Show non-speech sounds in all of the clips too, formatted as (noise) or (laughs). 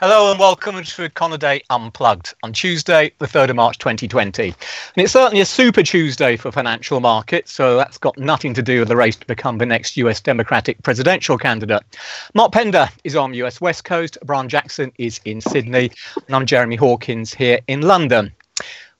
Hello and welcome to Econoday Unplugged on Tuesday, the 3rd of March 2020. And it's certainly a super Tuesday for financial markets, so that's got nothing to do with the race to become the next US Democratic presidential candidate. Mark Pender is on US West Coast, Brian Jackson is in Sydney, and I'm Jeremy Hawkins here in London.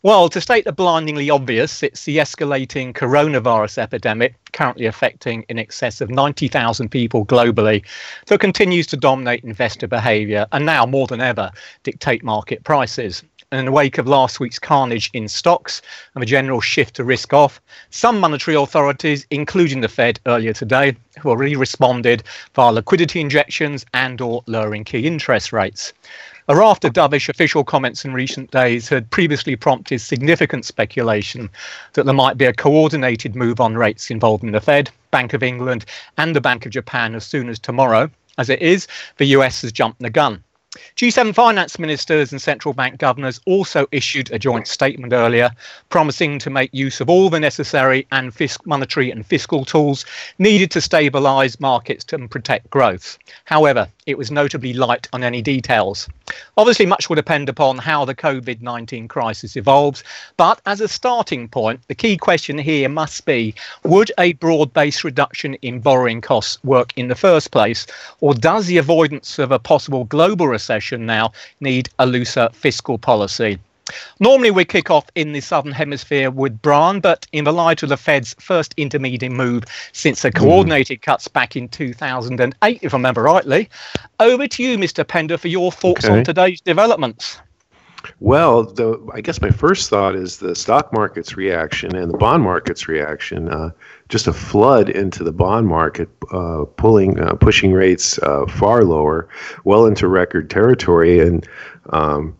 Well, to state the blindingly obvious, it's the escalating coronavirus epidemic currently affecting in excess of 90,000 people globally that continues to dominate investor behavior and now more than ever dictate market prices. And in the wake of last week's carnage in stocks and a general shift to risk off, some monetary authorities, including the Fed earlier today, have already responded via liquidity injections and or lowering key interest rates. A raft of dovish official comments in recent days had previously prompted significant speculation that there might be a coordinated move on rates involving the Fed, Bank of England, and the Bank of Japan as soon as tomorrow. As it is, the US has jumped the gun. G7 finance ministers and central bank governors also issued a joint statement earlier promising to make use of all the necessary and fisc- monetary and fiscal tools needed to stabilise markets and protect growth. However, it was notably light on any details. Obviously, much will depend upon how the COVID 19 crisis evolves, but as a starting point, the key question here must be would a broad based reduction in borrowing costs work in the first place, or does the avoidance of a possible global recession now need a looser fiscal policy? Normally, we kick off in the Southern Hemisphere with Brian, but in the light of the Fed's first intermeeting move since the coordinated mm. cuts back in 2008, if I remember rightly, over to you, Mr. Pender, for your thoughts okay. on today's developments. Well, the, I guess my first thought is the stock market's reaction and the bond market's reaction. Uh, just a flood into the bond market, uh, pulling, uh, pushing rates uh, far lower, well into record territory, and um,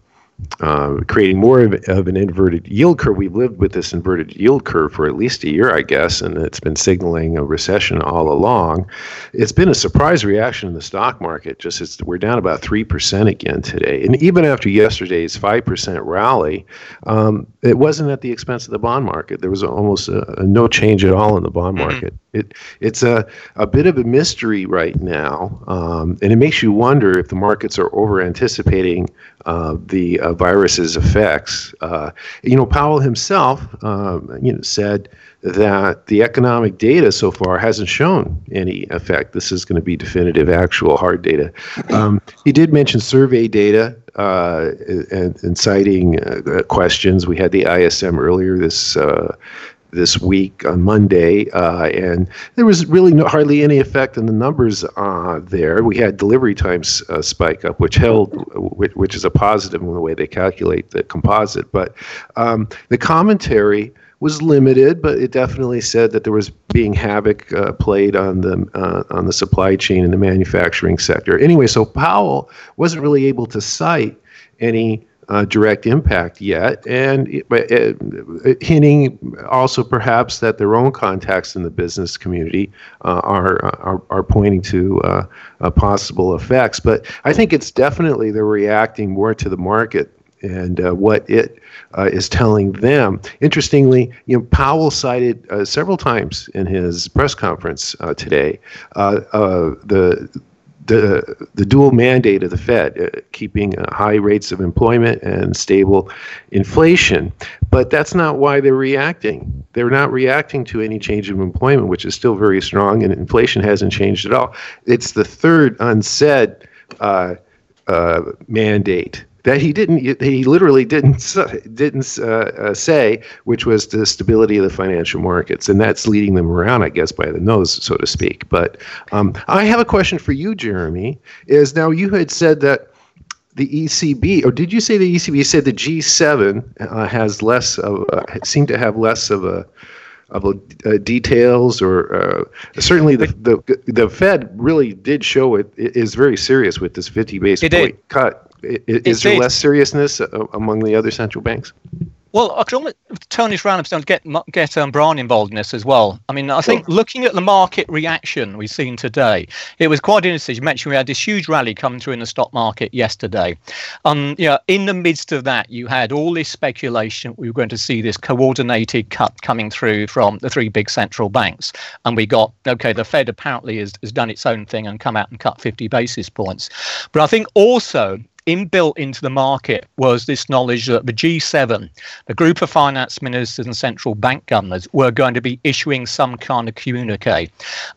uh, creating more of, of, an inverted yield curve. We've lived with this inverted yield curve for at least a year, I guess, and it's been signaling a recession all along. It's been a surprise reaction in the stock market. Just as we're down about three percent again today, and even after yesterday's five percent rally, um, it wasn't at the expense of the bond market. There was almost a, a no change at all in the bond mm-hmm. market. It it's a a bit of a mystery right now, um, and it makes you wonder if the markets are over anticipating uh, the uh, virus's effects. Uh, you know, Powell himself, um, you know, said that the economic data so far hasn't shown any effect. This is going to be definitive, actual hard data. Um, he did mention survey data uh, and, and, citing uh, questions. We had the ISM earlier this uh, this week on Monday, uh, and there was really no, hardly any effect in the numbers uh, there. We had delivery times uh, spike up, which held, which, which, is a positive in the way they calculate the composite. But um, the commentary was limited, but it definitely said that there was being havoc uh, played on the uh, on the supply chain in the manufacturing sector. Anyway, so Powell wasn't really able to cite any uh, direct impact yet, and uh, hinting also perhaps that their own contacts in the business community uh, are, are, are pointing to uh, uh, possible effects. But I think it's definitely they're reacting more to the market and uh, what it is telling them. Interestingly, you know, Powell cited several times in his press conference today the the the dual mandate of the Fed, uh, keeping uh, high rates of employment and stable inflation. But that's not why they're reacting. They're not reacting to any change of employment, which is still very strong, and inflation hasn't changed at all. It's the third unsaid uh, uh mandate that he didn't he literally didn't didn't uh, uh, say which was the stability of the financial markets. And that's leading them around i guess by the nose so to speak. But um, i have a question for you jeremy is now you had said that the ECB, or did you say the ECB said the G7 uh, has less of, uh, seem to have less of a of uh, details or uh, certainly the, the the Fed really did show it is very serious with this 50 basis point cut. Is, there less seriousness uh, among the other central banks? Well, I could almost turn this around and get get um, Brian involved in this as well. I mean, I think looking at the market reaction we've seen today, it was quite interesting. You mentioned we had this huge rally coming through in the stock market yesterday. Um, you know, in the midst of that, you had all this speculation we were going to see this coordinated cut coming through from the three big central banks, and we got okay. The Fed apparently has, has done its own thing and come out and cut 50 basis points, but I think also inbuilt into the market was this knowledge that the G7, the group of finance ministers and central bank governors, were going to be issuing some kind of communique.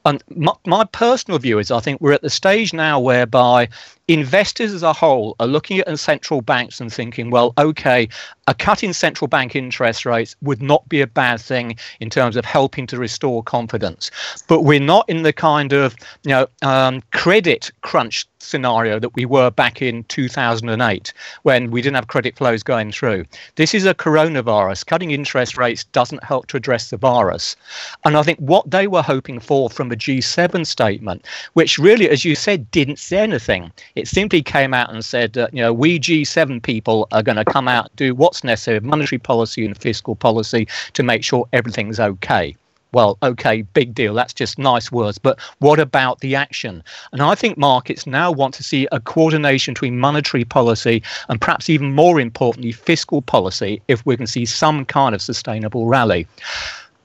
And my, my personal view is I think we're at the stage now whereby investors as a whole are looking at central banks and thinking, well, okay, a cut in central bank interest rates would not be a bad thing in terms of helping to restore confidence. But we're not in the kind of you know um, credit crunch scenario that we were back in 2008 when we didn't have credit flows going through. This is a coronavirus. Cutting interest rates doesn't help to address the virus. And I think what they were hoping for from the G7 statement, which really, as you said, didn't say anything, it simply came out and said, you know, we G7 people are going to come out, do what's necessary, monetary policy and fiscal policy to make sure everything's okay well, okay, big deal. That's just nice words. But what about the action? And I think markets now want to see a coordination between monetary policy and perhaps even more importantly, fiscal policy if we can see some kind of sustainable rally.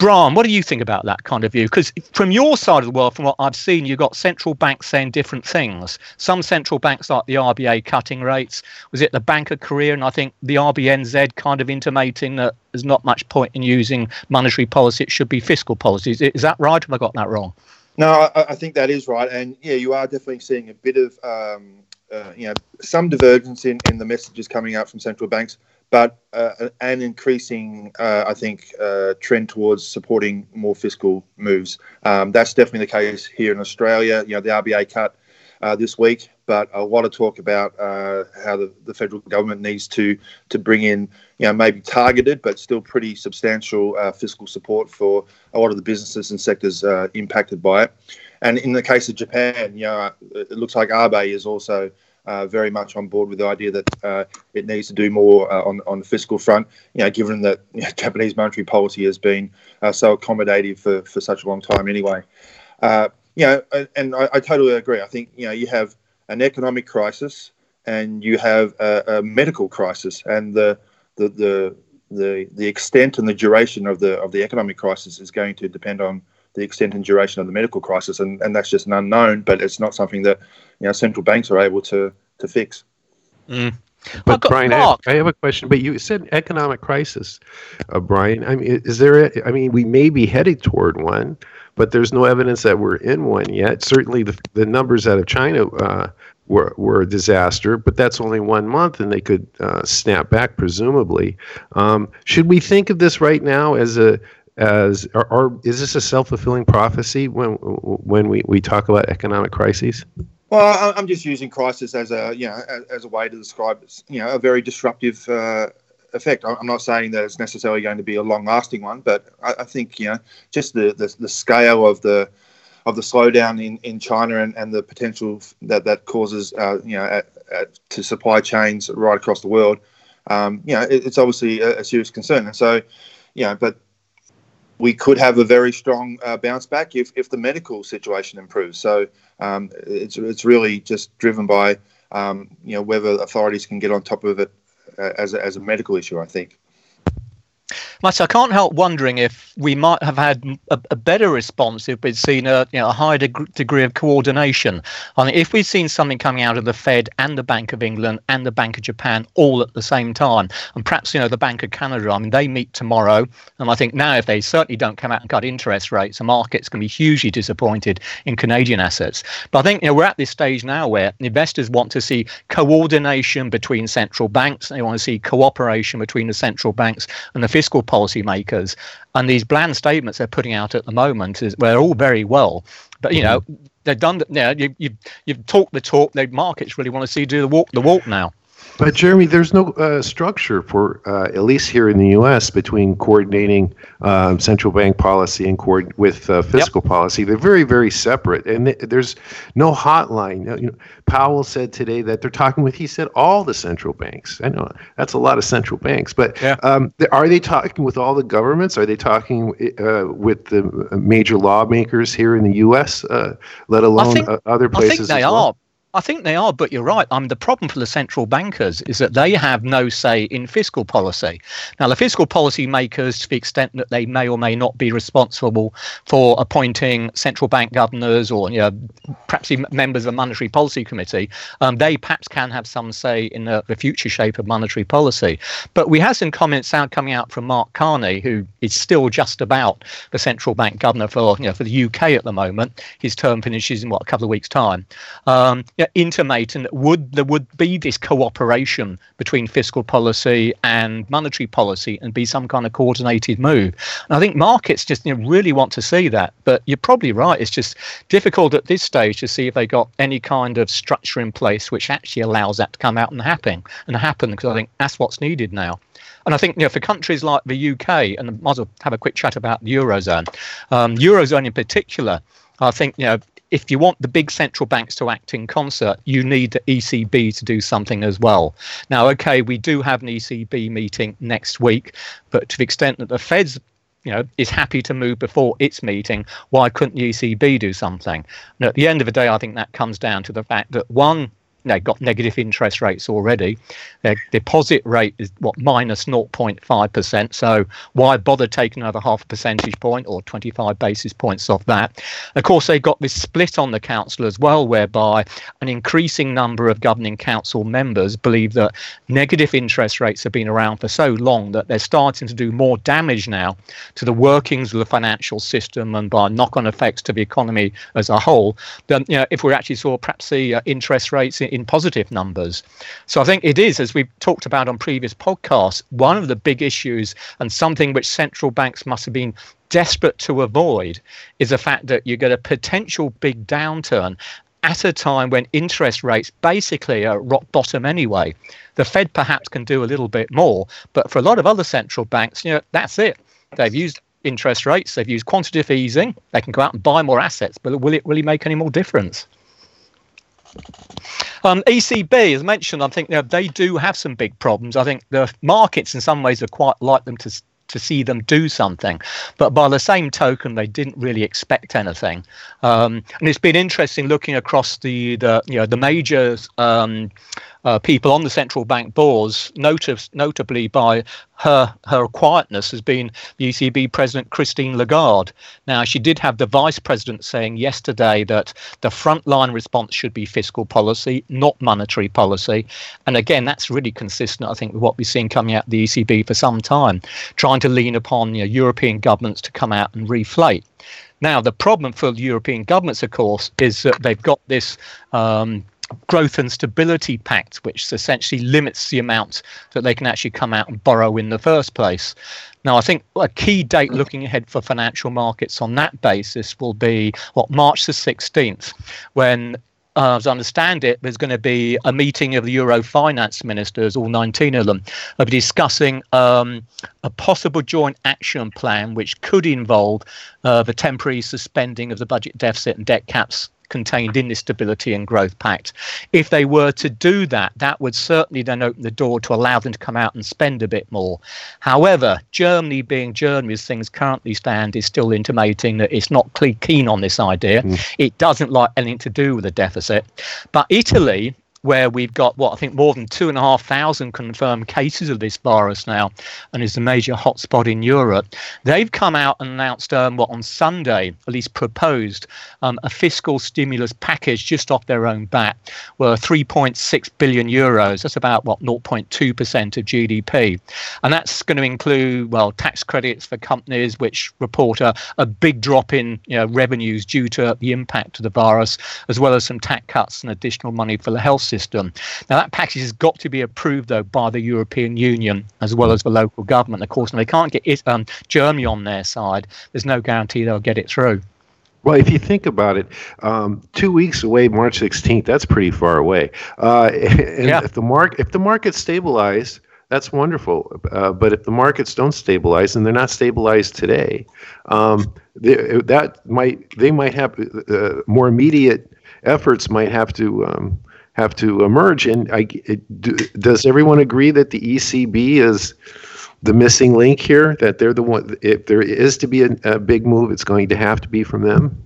Brian, what do you think about that kind of view? Because from your side of the world, from what I've seen, you've got central banks saying different things. Some central banks, like the RBA, cutting rates. Was it the Bank of Korea? And I think the RBNZ kind of intimating that there's not much point in using monetary policy. It should be fiscal policy. Is that right? Have I got that wrong? No, I, I think that is right. And yeah, you are definitely seeing a bit of, um, uh, you know, some divergence in, in the messages coming out from central banks but uh, an increasing, uh, I think, uh, trend towards supporting more fiscal moves. Um, that's definitely the case here in Australia. You know, the RBA cut uh, this week, but a lot of talk about uh, how the, the, federal government needs to to bring in, you know, maybe targeted but still pretty substantial uh, fiscal support for a lot of the businesses and sectors impacted by it. And in the case of Japan, you know, it looks like Abe is also uh, very much on board with the idea that uh, it needs to do more uh, on on the fiscal front. You know, given that you know, Japanese monetary policy has been uh, so accommodative for, for such a long time, anyway. Uh, you know, and I, I, totally agree. I think you know you have an economic crisis and you have a, a medical crisis, and the the the the the extent and the duration of the of the economic crisis is going to depend on the extent and duration of the medical crisis, and, and that's just an unknown. But it's not something that you know central banks are able to to fix. Mm. But Brian, I, I have a question. But you said economic crisis, uh, Brian. I mean, is there? A, I mean, we may be headed toward one, but there's no evidence that we're in one yet. Certainly, the the numbers out of China uh, were were a disaster, but that's only one month, and they could uh, snap back presumably. Um, should we think of this right now as a as or, or is this a self-fulfilling prophecy when when we, we talk about economic crises? Well, I'm just using crisis as a you know as a way to describe you know a very disruptive uh, effect. I'm not saying that it's necessarily going to be a long-lasting one, but I, I think you know just the, the, the scale of the of the slowdown in, in China and, and the potential that that causes uh, you know at, at, to supply chains right across the world. Um, you know, it, it's obviously a, a, serious concern, and so you know, but we could have a very strong uh, bounce back if, if the medical situation improves. So um, it's it's really just driven by um, you know whether authorities can get on top of it uh, as a, as a medical issue. I think. I can't help wondering if we might have had a, a better response if we'd seen a, you know, a higher deg- degree of coordination. I mean, if we'd seen something coming out of the Fed and the Bank of England and the Bank of Japan all at the same time, and perhaps you know the Bank of Canada. I mean, they meet tomorrow, and I think now if they certainly don't come out and cut interest rates, the market's going to be hugely disappointed in Canadian assets. But I think you know we're at this stage now where investors want to see coordination between central banks. They want to see cooperation between the central banks and the fiscal policymakers. And these bland statements they're putting out at the moment is we're all very well, but you know mm-hmm. they've done. Yeah, you, you you've talked the talk. The markets really want to see do the walk the walk now. But Jeremy, there's no uh, structure for, uh, at least here in the U.S., between coordinating um, central bank policy and coord- with uh, fiscal yep. policy. They're very, very separate, and th- there's no hotline. You know, Powell said today that they're talking with. He said all the central banks. I know that's a lot of central banks, but yeah. um, are they talking with all the governments? Are they talking uh, with the major lawmakers here in the U.S., uh, let alone think, uh, other places? I think they well? are I think they are, but you're right. I mean, the problem for the central bankers is that they have no say in fiscal policy. Now, the fiscal policy makers, to the extent that they may or may not be responsible for appointing central bank governors or you know, perhaps even members of the monetary policy committee, um, they perhaps can have some say in the, the future shape of monetary policy. But we have some comments out coming out from Mark Carney, who is still just about the central bank governor for you know for the UK at the moment. His term finishes in what a couple of weeks' time. Um, intimating that would there would be this cooperation between fiscal policy and monetary policy and be some kind of coordinated move. And I think markets just you know, really want to see that. But you're probably right. It's just difficult at this stage to see if they got any kind of structure in place which actually allows that to come out and happen and happen because I think that's what's needed now. And I think you know for countries like the UK, and I might as well have a quick chat about the eurozone. Um, eurozone in particular, I think you know if you want the big central banks to act in concert, you need the ECB to do something as well. Now, okay, we do have an ECB meeting next week, but to the extent that the Fed's you know, is happy to move before its meeting, why couldn't the ECB do something? And at the end of the day, I think that comes down to the fact that one, they've got negative interest rates already. Their deposit rate is what minus 0.5%. So why bother taking another half a percentage point or 25 basis points off that? Of course, they've got this split on the council as well, whereby an increasing number of governing council members believe that negative interest rates have been around for so long that they're starting to do more damage now to the workings of the financial system and by knock-on effects to the economy as a whole. Than you know, if we actually saw perhaps the uh, interest rates in positive numbers. So I think it is, as we've talked about on previous podcasts, one of the big issues and something which central banks must have been desperate to avoid is the fact that you get a potential big downturn at a time when interest rates basically are rock bottom anyway. The Fed perhaps can do a little bit more, but for a lot of other central banks, you know, that's it. They've used interest rates, they've used quantitative easing, they can go out and buy more assets, but will it really make any more difference? Um, ECB, as mentioned, I think you know, they do have some big problems. I think the markets, in some ways, are quite like them to to see them do something. But by the same token, they didn't really expect anything. Um, and it's been interesting looking across the, the you know the major um, uh, people on the central bank boards, notice, notably by her her quietness, has been the ECB president Christine Lagarde. Now, she did have the vice president saying yesterday that the frontline response should be fiscal policy, not monetary policy. And again, that's really consistent, I think, with what we've seen coming out of the ECB for some time, trying to lean upon you know, European governments to come out and reflate. Now, the problem for the European governments, of course, is that they've got this um, growth and stability pact, which essentially limits the amount that they can actually come out and borrow in the first place. Now, I think a key date looking ahead for financial markets on that basis will be what March the 16th, when uh, as I understand it, there's going to be a meeting of the Euro finance ministers, all 19 of them, of discussing um, a possible joint action plan which could involve uh, the temporary suspending of the budget deficit and debt caps contained in the Stability and Growth Pact. If they were to do that, that would certainly then open the door to allow them to come out and spend a bit more. However, Germany, being Germany as things currently stand, is still intimating that it's not keen on this idea. Mm. It doesn't like anything to do with the deficit. But Italy, where we've got what I think more than two and a half thousand confirmed cases of this virus now, and is a major hotspot in Europe. They've come out and announced um, what on Sunday, at least proposed, um, a fiscal stimulus package just off their own bat, worth 3.6 billion euros. That's about what 0.2 percent of GDP, and that's going to include well tax credits for companies which report a, a big drop in you know, revenues due to the impact of the virus, as well as some tax cuts and additional money for the health system. Now, that package has got to be approved, though, by the European Union as well as the local government. Of course, and they can't get it, um, Germany on their side. There's no guarantee they'll get it through. Well, if you think about it, um, two weeks away, March 16th, that's pretty far away. Uh, (laughs) and yeah. if the mark if the market stabilized, that's wonderful. Uh, but if the markets don't stabilize, and they're not stabilized today, um, they, that might they might have uh, more immediate efforts might have to um, have to emerge. And I, it, do, does everyone agree that the ECB is the missing link here? That they're the one. If there is to be a, a big move, it's going to have to be from them.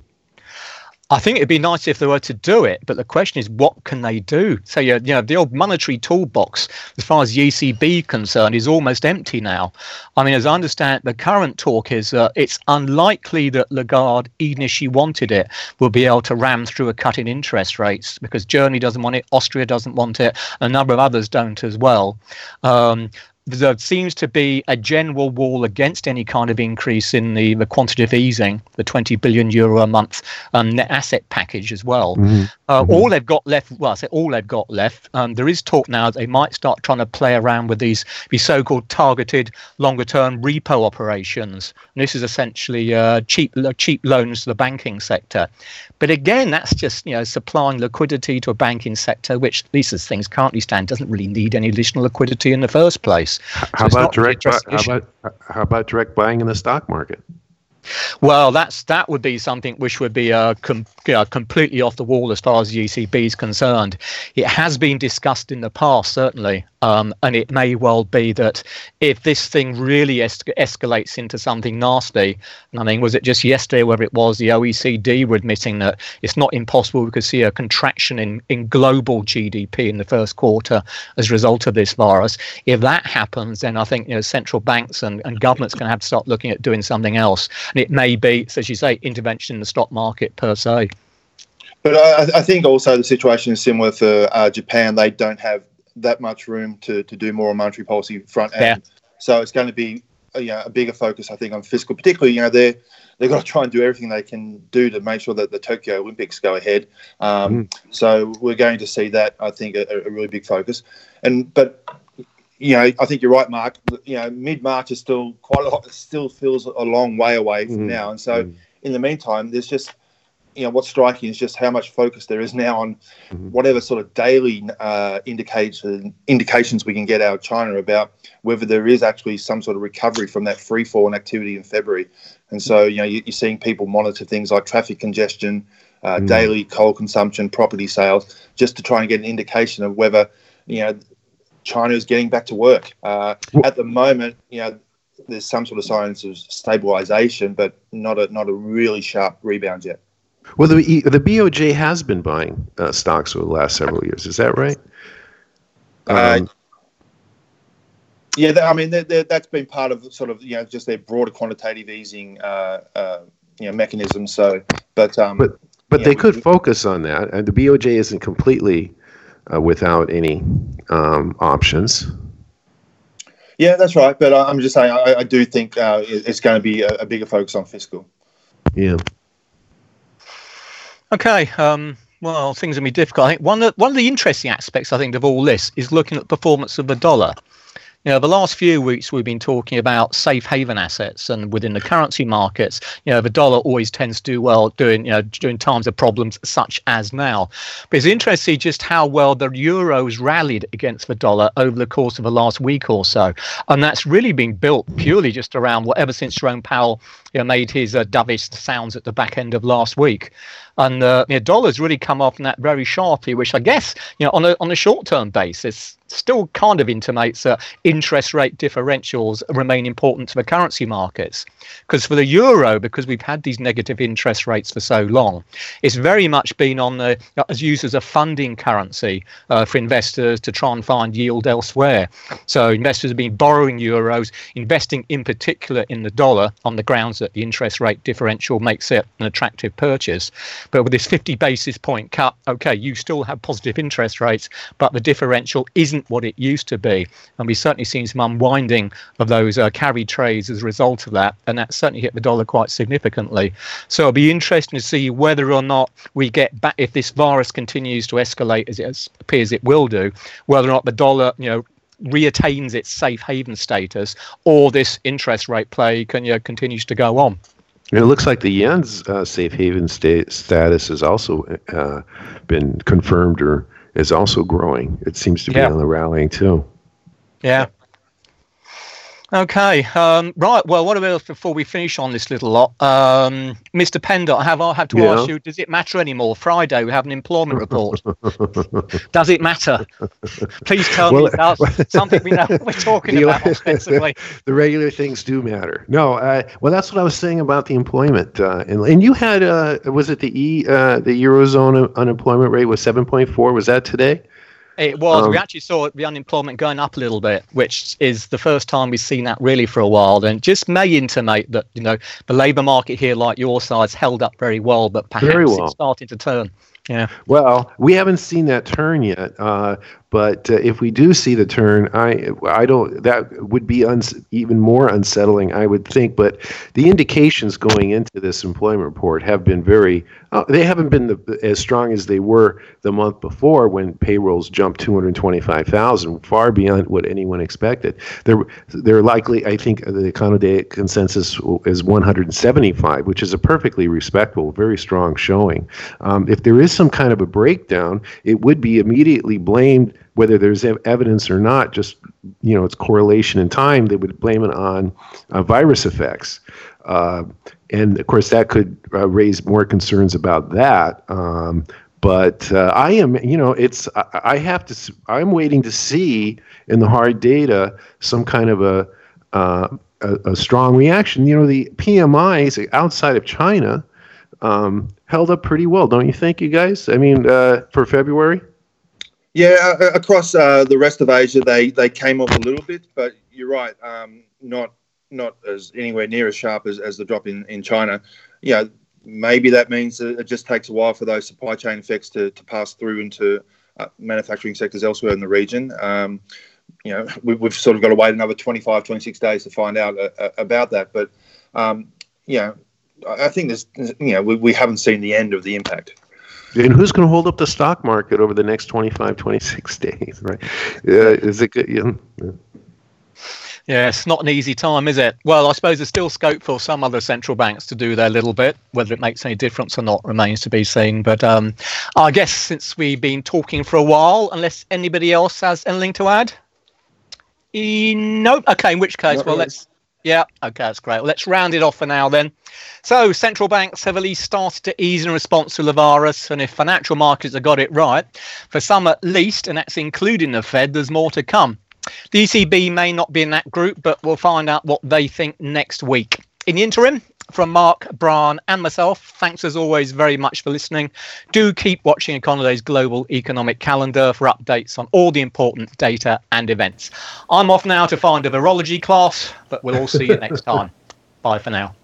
I think it'd be nice if they were to do it, but the question is, what can they do? So, you know, the old monetary toolbox, as far as the ECB concerned, is almost empty now. I mean, as I understand, the current talk is uh, it's unlikely that Lagarde, even if she wanted it, will be able to ram through a cut in interest rates because Germany doesn't want it, Austria doesn't want it, a number of others don't as well. Um, there seems to be a general wall against any kind of increase in the, the quantitative easing, the 20 billion euro a month um, net asset package as well. Mm-hmm. Uh, mm-hmm. All they've got left, well, I say all they've got left, um, there is talk now they might start trying to play around with these, these so called targeted longer term repo operations. And this is essentially uh, cheap, cheap loans to the banking sector. But again, that's just you know supplying liquidity to a banking sector, which at least as things currently stand, doesn't really need any additional liquidity in the first place. How so about direct? How about how about direct buying in the stock market? Well, that's that would be something which would be uh, com- completely off the wall as far as the ECB is concerned. It has been discussed in the past, certainly, um, and it may well be that if this thing really es- escalates into something nasty, and I mean, was it just yesterday, whether it was the OECD were admitting that it's not impossible we could see a contraction in, in global GDP in the first quarter as a result of this virus. If that happens, then I think you know central banks and, and governments to have to start looking at doing something else. And it may be, as you say, intervention in the stock market per se. But I, I think also the situation is similar for uh, Japan. They don't have that much room to, to do more on monetary policy front end. Yeah. So it's going to be a, uh, you know, a bigger focus, I think, on fiscal. Particularly, you know, they're they've got to try and do everything they can do to make sure that the Tokyo Olympics go ahead. Um, mm. So we're going to see that, I think, a, a, really big focus. And but you know, I think you're right, Mark. You know, mid March is still quite a lot. Still feels a long way away from mm. now. And so, mm. in the meantime, there's just you know what's striking is just how much focus there is now on mm-hmm. whatever sort of daily uh, indication indications we can get out of China about whether there is actually some sort of recovery from that free fall in activity in February. And so you know you, are seeing people monitor things like traffic congestion, uh, mm-hmm. daily coal consumption, property sales, just to try and get an indication of whether you know China is getting back to work. Uh, at the moment, you know there's some sort of signs of stabilization, but not a not a really sharp rebound yet. Well, the the BOJ has been buying uh, stocks over the last several years. Is that right? Uh, um, yeah, I mean they're, they're, that's been part of sort of you know just their broader quantitative easing uh, uh you know mechanism. So, but um, but but they know, could we, focus on that, and the BOJ isn't completely uh, without any um, options. Yeah, that's right. But I'm just saying, I, I do think uh, it's going to be a, a bigger focus on fiscal. Yeah. Okay. Um, well, things are going to be difficult. I think one of, the, one of the interesting aspects, I think, of all this is looking at the performance of the dollar. You know, the last few weeks we've been talking about safe haven assets, and within the currency markets, you know, the dollar always tends to do well during you know during times of problems such as now. But it's interesting just how well the euro's rallied against the dollar over the course of the last week or so, and that's really been built purely just around whatever since Jerome Powell you know, made his uh, dovish sounds at the back end of last week and uh, you know, dollars really come off that very sharply, which I guess you know on a on a short term basis still kind of intimates that interest rate differentials remain important to the currency markets. Because for the euro, because we've had these negative interest rates for so long, it's very much been on the as used as a funding currency uh, for investors to try and find yield elsewhere. So investors have been borrowing euros, investing in particular in the dollar on the grounds that the interest rate differential makes it an attractive purchase. But with this 50 basis point cut, okay, you still have positive interest rates, but the differential isn't what it used to be. And we've certainly seen some unwinding of those uh, carry trades as a result of that. And that certainly hit the dollar quite significantly. So it'll be interesting to see whether or not we get back, if this virus continues to escalate as it appears it will do, whether or not the dollar, you know, reattains its safe haven status or this interest rate play can, you know, continues to go on. And it looks like the yen's uh, safe haven sta- status has also uh, been confirmed or is also growing. It seems to be yeah. on the rallying too. Yeah. Okay, um, right. Well, what about before we finish on this little lot, um, Mr. Pender? I have I have to yeah. ask you: Does it matter anymore? Friday we have an employment report. does it matter? Please tell well, me that's (laughs) something we know we're talking about offensively. (laughs) the regular things do matter. No, uh, well, that's what I was saying about the employment, uh, and, and you had uh, was it the e uh, the eurozone unemployment rate was seven point four? Was that today? It was. Um, we actually saw the unemployment going up a little bit, which is the first time we've seen that really for a while. And just may intimate that you know the labour market here, like your side's held up very well, but perhaps well. it's starting to turn. Yeah. Well, we haven't seen that turn yet. Uh, but uh, if we do see the turn, I I don't that would be uns, even more unsettling, I would think. But the indications going into this employment report have been very. Uh, they haven't been the, as strong as they were the month before when payrolls jumped 225,000, far beyond what anyone expected. They're they're likely. I think the Econoday consensus is 175, which is a perfectly respectable, very strong showing. Um, if there is some kind of a breakdown, it would be immediately blamed whether there's evidence or not, just you know, it's correlation in time. They would blame it on uh, virus effects, uh, and of course that could uh, raise more concerns about that. Um, but uh, I am, you know, it's I, I, have to. I'm waiting to see in the hard data some kind of a, uh, a, a strong reaction. You know, the PMIs outside of China um, held up pretty well, don't you think, you guys? I mean, uh, for February. Yeah, across uh, the rest of Asia, they they came off a little bit, but you're right, um, not not as anywhere near as sharp as, as the drop in, in China. Yeah, maybe that means it just takes a while for those supply chain effects to, to pass through into uh, manufacturing sectors elsewhere in the region. Um, you know, we, have sort of got to wait another 25, 26 days to find out uh, uh about that. But, um, you know, I think there's, you know, we, we haven't seen the end of the impact. And who's going to hold up the stock market over the next 25, 26 (laughs) days, right? Uh, is it good? Yeah. yeah, it's not an easy time, is it? Well, I suppose there's still scope for some other central banks to do their little bit. Whether it makes any difference or not remains to be seen. But um, I guess since we've been talking for a while, unless anybody else has anything to add? E- no. Okay, in which case, not well, really. let's yeah, okay, that's great. Well, let's round it off for now then. So, central banks have at least started to ease in response to the virus, and if financial markets have got it right, for some at least, and that's including the Fed, there's more to come. The ECB may not be in that group, but we'll find out what they think next week. In the interim, from Mark, Brian, and myself, thanks as always very much for listening. Do keep watching Econoday's global economic calendar for updates on all the important data and events. I'm off now to find a virology class, but we'll all see you next (laughs) time. Bye for now.